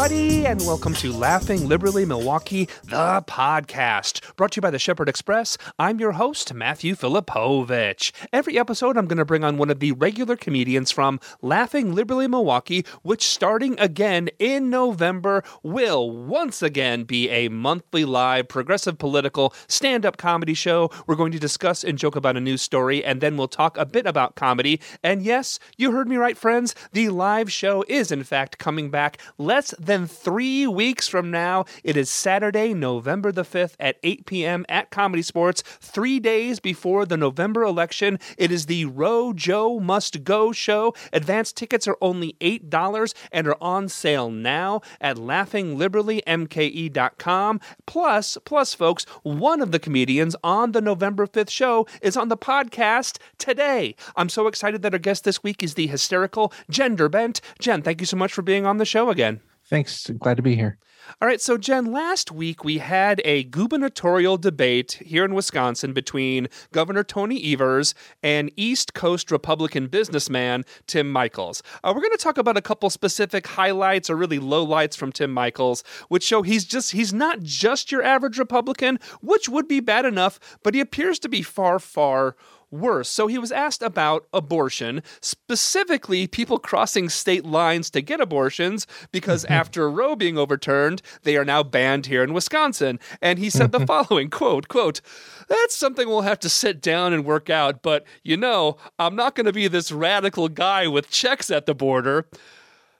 everybody, and welcome to Laughing Liberally Milwaukee, the podcast, brought to you by the Shepherd Express. I'm your host, Matthew Filipowicz. Every episode, I'm going to bring on one of the regular comedians from Laughing Liberally Milwaukee, which starting again in November will once again be a monthly live progressive political stand up comedy show. We're going to discuss and joke about a news story, and then we'll talk a bit about comedy. And yes, you heard me right, friends. The live show is, in fact, coming back less than three weeks from now. It is Saturday, November the 5th at 8 p.m. at ComedySportz, three days before the November election. It is the Roe Joe Must Go show. Advance tickets are only $8 and are on sale now at laughingliberallymke.com. Plus, plus, folks, one of the comedians on the November 5th show is on the podcast today. I'm so excited that our guest this week is the hysterical Jen Durbent. Jen, thank you so much for being on the show again. Thanks. Glad to be here. All right, so Jen, last week we had a gubernatorial debate here in Wisconsin between Governor Tony Evers and East Coast Republican businessman Tim Michels. Uh, we're going to talk about a couple specific highlights or really lowlights from Tim Michels, which show he's just he's not just your average Republican, which would be bad enough, but he appears to be far, far worse. So he was asked about abortion, specifically people crossing state lines to get abortions, because mm-hmm. after Roe being overturned, they are now banned here in Wisconsin. And he said the mm-hmm. following quote, quote, that's something we'll have to sit down and work out, but you know, I'm not going to be this radical guy with checks at the border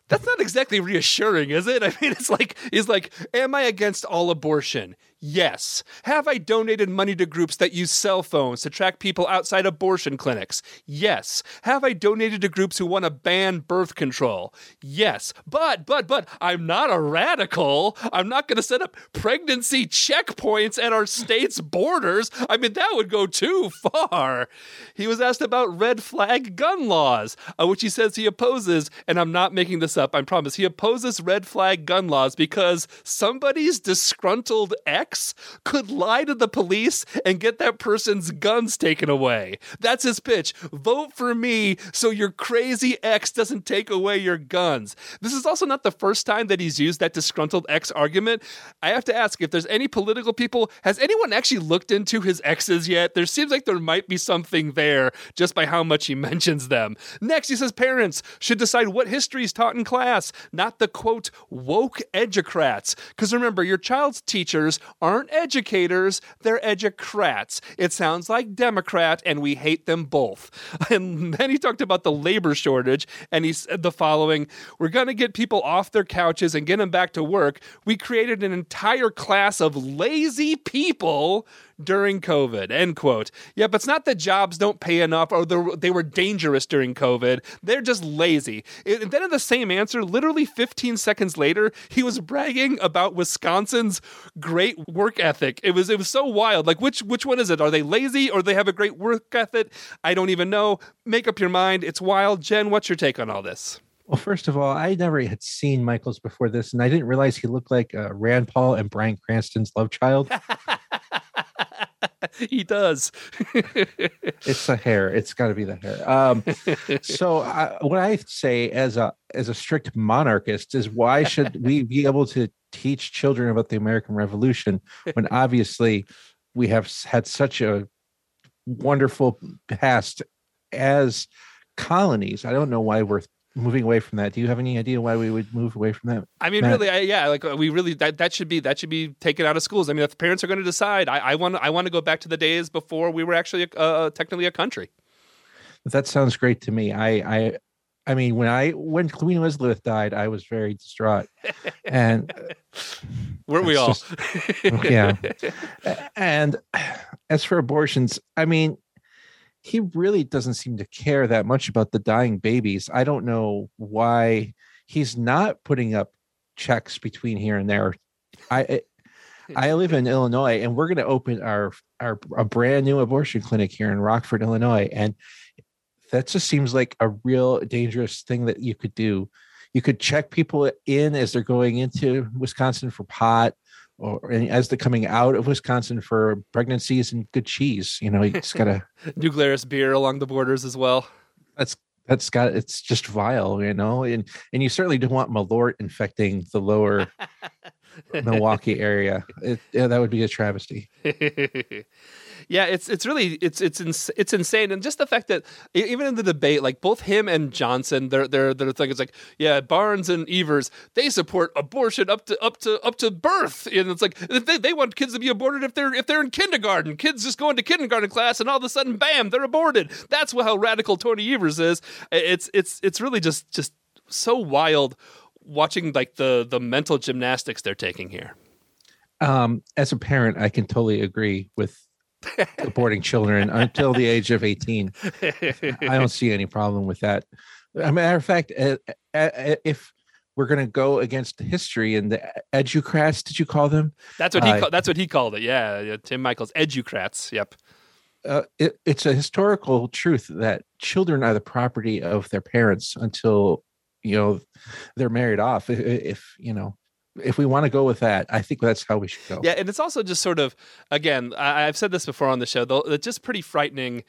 that's not exactly reassuring, is it? I mean, it's like he's like, "Am I against all abortion?" Yes. Have I donated money to groups that use cell phones to track people outside abortion clinics? Yes. Have I donated to groups who want to ban birth control? Yes. But, but, but, I'm not a radical. I'm not going to set up pregnancy checkpoints at our state's borders. I mean, that would go too far. He was asked about red flag gun laws, uh, which he says he opposes, and I'm not making this up, I promise. He opposes red flag gun laws because somebody's disgruntled ex ex could lie to the police and get that person's guns taken away. That's his pitch. Vote for me so your crazy ex doesn't take away your guns. This is also not the first time that he's used that disgruntled ex argument. I have to ask if there's any political people, has anyone actually looked into his exes yet? There seems like there might be something there just by how much he mentions them. Next, he says parents should decide what history is taught in class, not the quote, woke educrats. Because remember, your child's teachers aren't educators, they're educrats. It sounds like Democrat, and we hate them both. And then he talked about the labor shortage, and he said the following We're going to get people off their couches and get them back to work. We created an entire class of lazy people during COVID, end quote. Yeah, but it's not that jobs don't pay enough or they were dangerous during COVID. They're just lazy. And then in the same answer, literally 15 seconds later, he was bragging about Wisconsin's great work ethic. It was it was so wild. Like which which one is it? Are they lazy or they have a great work ethic? I don't even know. Make up your mind. It's wild. Jen, what's your take on all this? Well, first of all, I never had seen Michels before this, and I didn't realize he looked like uh, Rand Paul and Bryan Cranston's love child. he does. it's the hair. It's got to be the hair. Um, so I, what I say as a as a strict monarchist is why should we be able to teach children about the American Revolution when obviously we have had such a wonderful past as colonies. I don't know why we're moving away from that. Do you have any idea why we would move away from that? I mean, Matt? really, I, yeah, like we really that that should be that should be taken out of schools. I mean, if the parents are going to decide, I, I want I want to go back to the days before we were actually uh, technically a country. That sounds great to me. I I I mean, when I when Queen Elizabeth died, I was very distraught, and uh, weren't we all? Just, yeah. And as for abortions, I mean, he really doesn't seem to care that much about the dying babies. I don't know why he's not putting up checks between here and there. I I live in Illinois, and we're going to open our our a brand new abortion clinic here in Rockford, Illinois, and that just seems like a real dangerous thing that you could do. You could check people in as they're going into Wisconsin for pot or as they're coming out of Wisconsin for pregnancies and good cheese. You know, you just gotta New Glarus beer along the borders as well. That's that's got it's just vile, you know, and and you certainly don't want Malort infecting the lower Milwaukee area. It, yeah, that would be a travesty. yeah, it's it's really it's it's ins- it's insane, and just the fact that even in the debate, like both him and Johnson, their their their thing is like, yeah, Barnes and Evers, they support abortion up to up to up to birth, and it's like they, they want kids to be aborted if they're if they're in kindergarten, kids just going to kindergarten class, and all of a sudden, bam, they're aborted. That's how radical Tony Evers is. It's it's it's really just just so wild watching like the the mental gymnastics they're taking here. Um, as a parent, I can totally agree with aborting children until the age of 18. I don't see any problem with that. As a matter of fact, if we're going to go against history and the educrats, did you call them? That's what he uh, that's what he called it. Yeah, yeah Tim Michels educrats. Yep. Uh, it, it's a historical truth that children are the property of their parents until you know they're married off. If, if you know if we want to go with that, I think that's how we should go. Yeah, and it's also just sort of again, I, have said this before on the show, though, it's just pretty frightening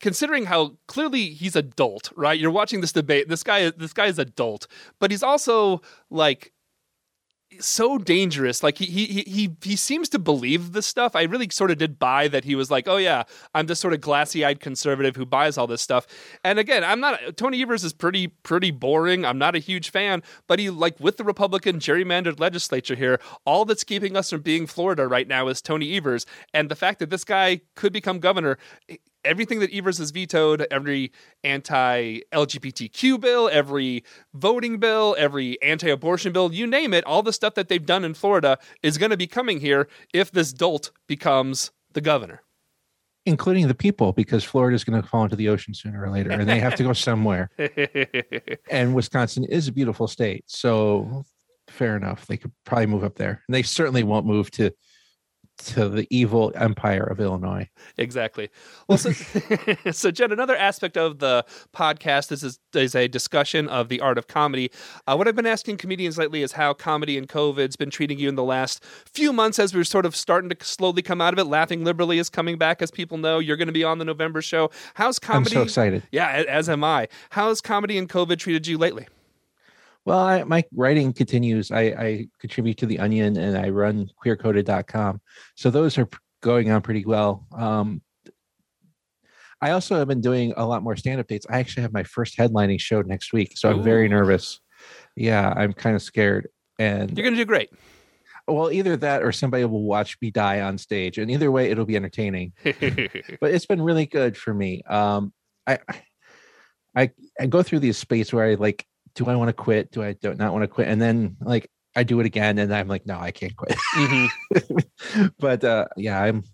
considering how clearly he's adult, right? You're watching this debate. This guy this guy is adult, but he's also like so dangerous. Like he he he he seems to believe this stuff. I really sort of did buy that he was like, oh yeah, I'm this sort of glassy eyed conservative who buys all this stuff. And again, I'm not Tony Evers is pretty pretty boring. I'm not a huge fan, but he like with the Republican gerrymandered legislature here, all that's keeping us from being Florida right now is Tony Evers, and the fact that this guy could become governor everything that Evers has vetoed, every anti LGBTQ bill, every voting bill, every anti abortion bill, you name it, all the stuff that they've done in Florida is going to be coming here if this dolt becomes the governor. Including the people, because Florida is going to fall into the ocean sooner or later, and they have to go somewhere. and Wisconsin is a beautiful state, so fair enough. They could probably move up there, and they certainly won't move to to the evil empire of Illinois. Exactly. Well, so, so Jen, another aspect of the podcast is, is, is a discussion of the art of comedy. Uh, what I've been asking comedians lately is how comedy and COVID's been treating you in the last few months as we're sort of starting to slowly come out of it. Laughing Liberally is coming back, as people know. You're going to be on the November show. How's comedy? I'm so excited. Yeah, as am I. How's comedy and COVID treated you lately? Well, I, my writing continues. I, I, contribute to the Onion and I run queercoded.com. So those are going on pretty well. Um, I also have been doing a lot more stand up dates. I actually have my first headlining show next week. So I'm Ooh. very nervous. Yeah, I'm kind of scared. And you're going to do great. Well, either that or somebody will watch me die on stage. And either way, it'll be entertaining. but it's been really good for me. Um, I, I, I go through these space where I like do I want to quit? Do I do not want to quit? And then like I do it again, and I'm like, no, I can't quit. Mm-hmm. but uh, yeah, I'm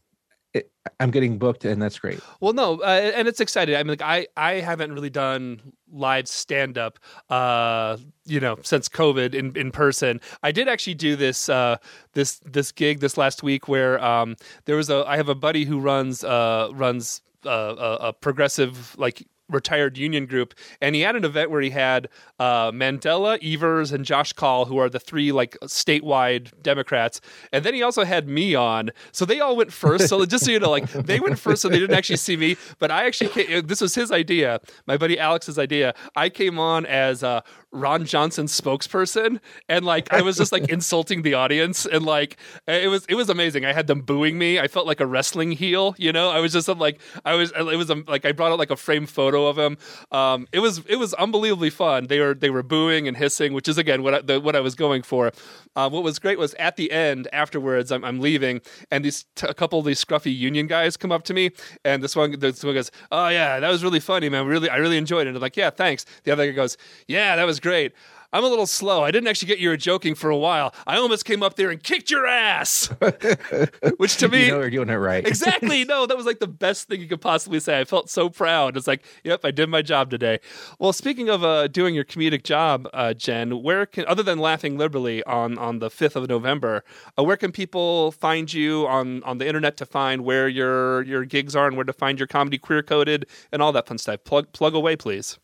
it, I'm getting booked, and that's great. Well, no, uh, and it's exciting. I mean, like I I haven't really done live stand up, uh, you know, since COVID in in person. I did actually do this uh, this this gig this last week where um, there was a I have a buddy who runs uh, runs uh, a, a progressive like retired union group, and he had an event where he had uh, Mandela, Evers, and Josh Kaul, who are the three like statewide Democrats, and then he also had me on. So they all went first. So just so you know, like they went first, so they didn't actually see me, but I actually came, this was his idea, my buddy Alex's idea. I came on as uh, Ron Johnson's spokesperson, and like I was just like insulting the audience, and like it was it was amazing. I had them booing me. I felt like a wrestling heel, you know. I was just like I was it was um, like I brought out like a frame photo of him. Um, it was it was unbelievably fun. They were they were booing and hissing, which is again what I, the, what I was going for. Uh, what was great was at the end afterwards, I'm, I'm leaving, and these t- a couple of these scruffy union guys come up to me, and this one this one goes, "Oh yeah, that was really funny, man. Really I really enjoyed it." And I'm like, "Yeah, thanks." The other guy goes, "Yeah, that was." great. I'm a little slow. I didn't actually get you were joking for a while. I almost came up there and kicked your ass. Which to me, you know you're doing it right. exactly. No, that was like the best thing you could possibly say. I felt so proud. It's like, yep, I did my job today. Well, speaking of uh, doing your comedic job, uh, Jen, where can other than laughing liberally on on the fifth of November, uh, where can people find you on on the internet to find where your your gigs are and where to find your comedy queer coded and all that fun stuff? Plug plug away, please.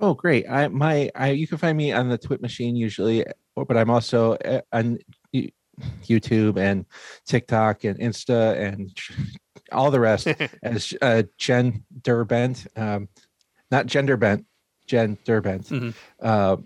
Oh, great! I my I you can find me on the Twit machine usually, but I'm also uh, on YouTube and TikTok and Insta and all the rest as uh, Jen Durbent, um, not gender bent, Jen Durbent. Mhm. Uh,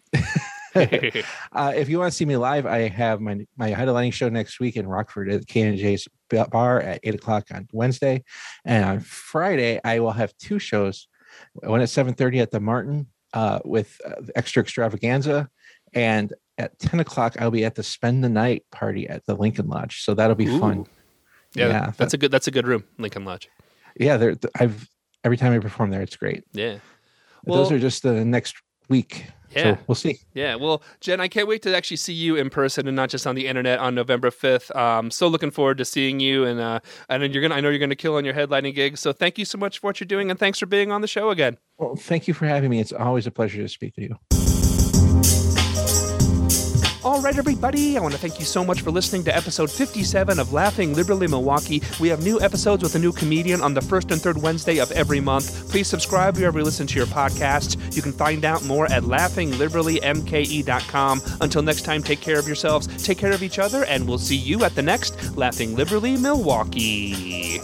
uh, if you want to see me live, I have my my headlining show next week in Rockford at K&J's bar at eight o'clock on Wednesday, and on Friday I will have two shows. One at seven thirty at the Martin uh, with uh, the extra extravaganza, and at ten o'clock I'll be at the spend the night party at the Lincoln Lodge. So that'll be fun. Yeah, Yeah, that's a good that's a good room, Lincoln Lodge. Yeah, there I've every time I perform there, it's great. Yeah. But Those are just the next week. Yeah. So we'll see. Yeah, well, Jen, I can't wait to actually see you in person and not just on the internet on November fifth. Um, so looking forward to seeing you, and uh, and you're gonna. I know you're gonna kill on your headlining gigs. So thank you so much for what you're doing, and thanks for being on the show again. Well, thank you for having me. It's always a pleasure to speak to you. All right, everybody, I want to thank you so much for listening to episode 57 of Laughing Liberally Milwaukee. We have new episodes with a new comedian on the first and third Wednesday of every month. Please subscribe wherever you listen to your podcasts. You can find out more at laughingliberallymke.com. Until next time, take care of yourselves, take care of each other, and we'll see you at the next Laughing Liberally Milwaukee.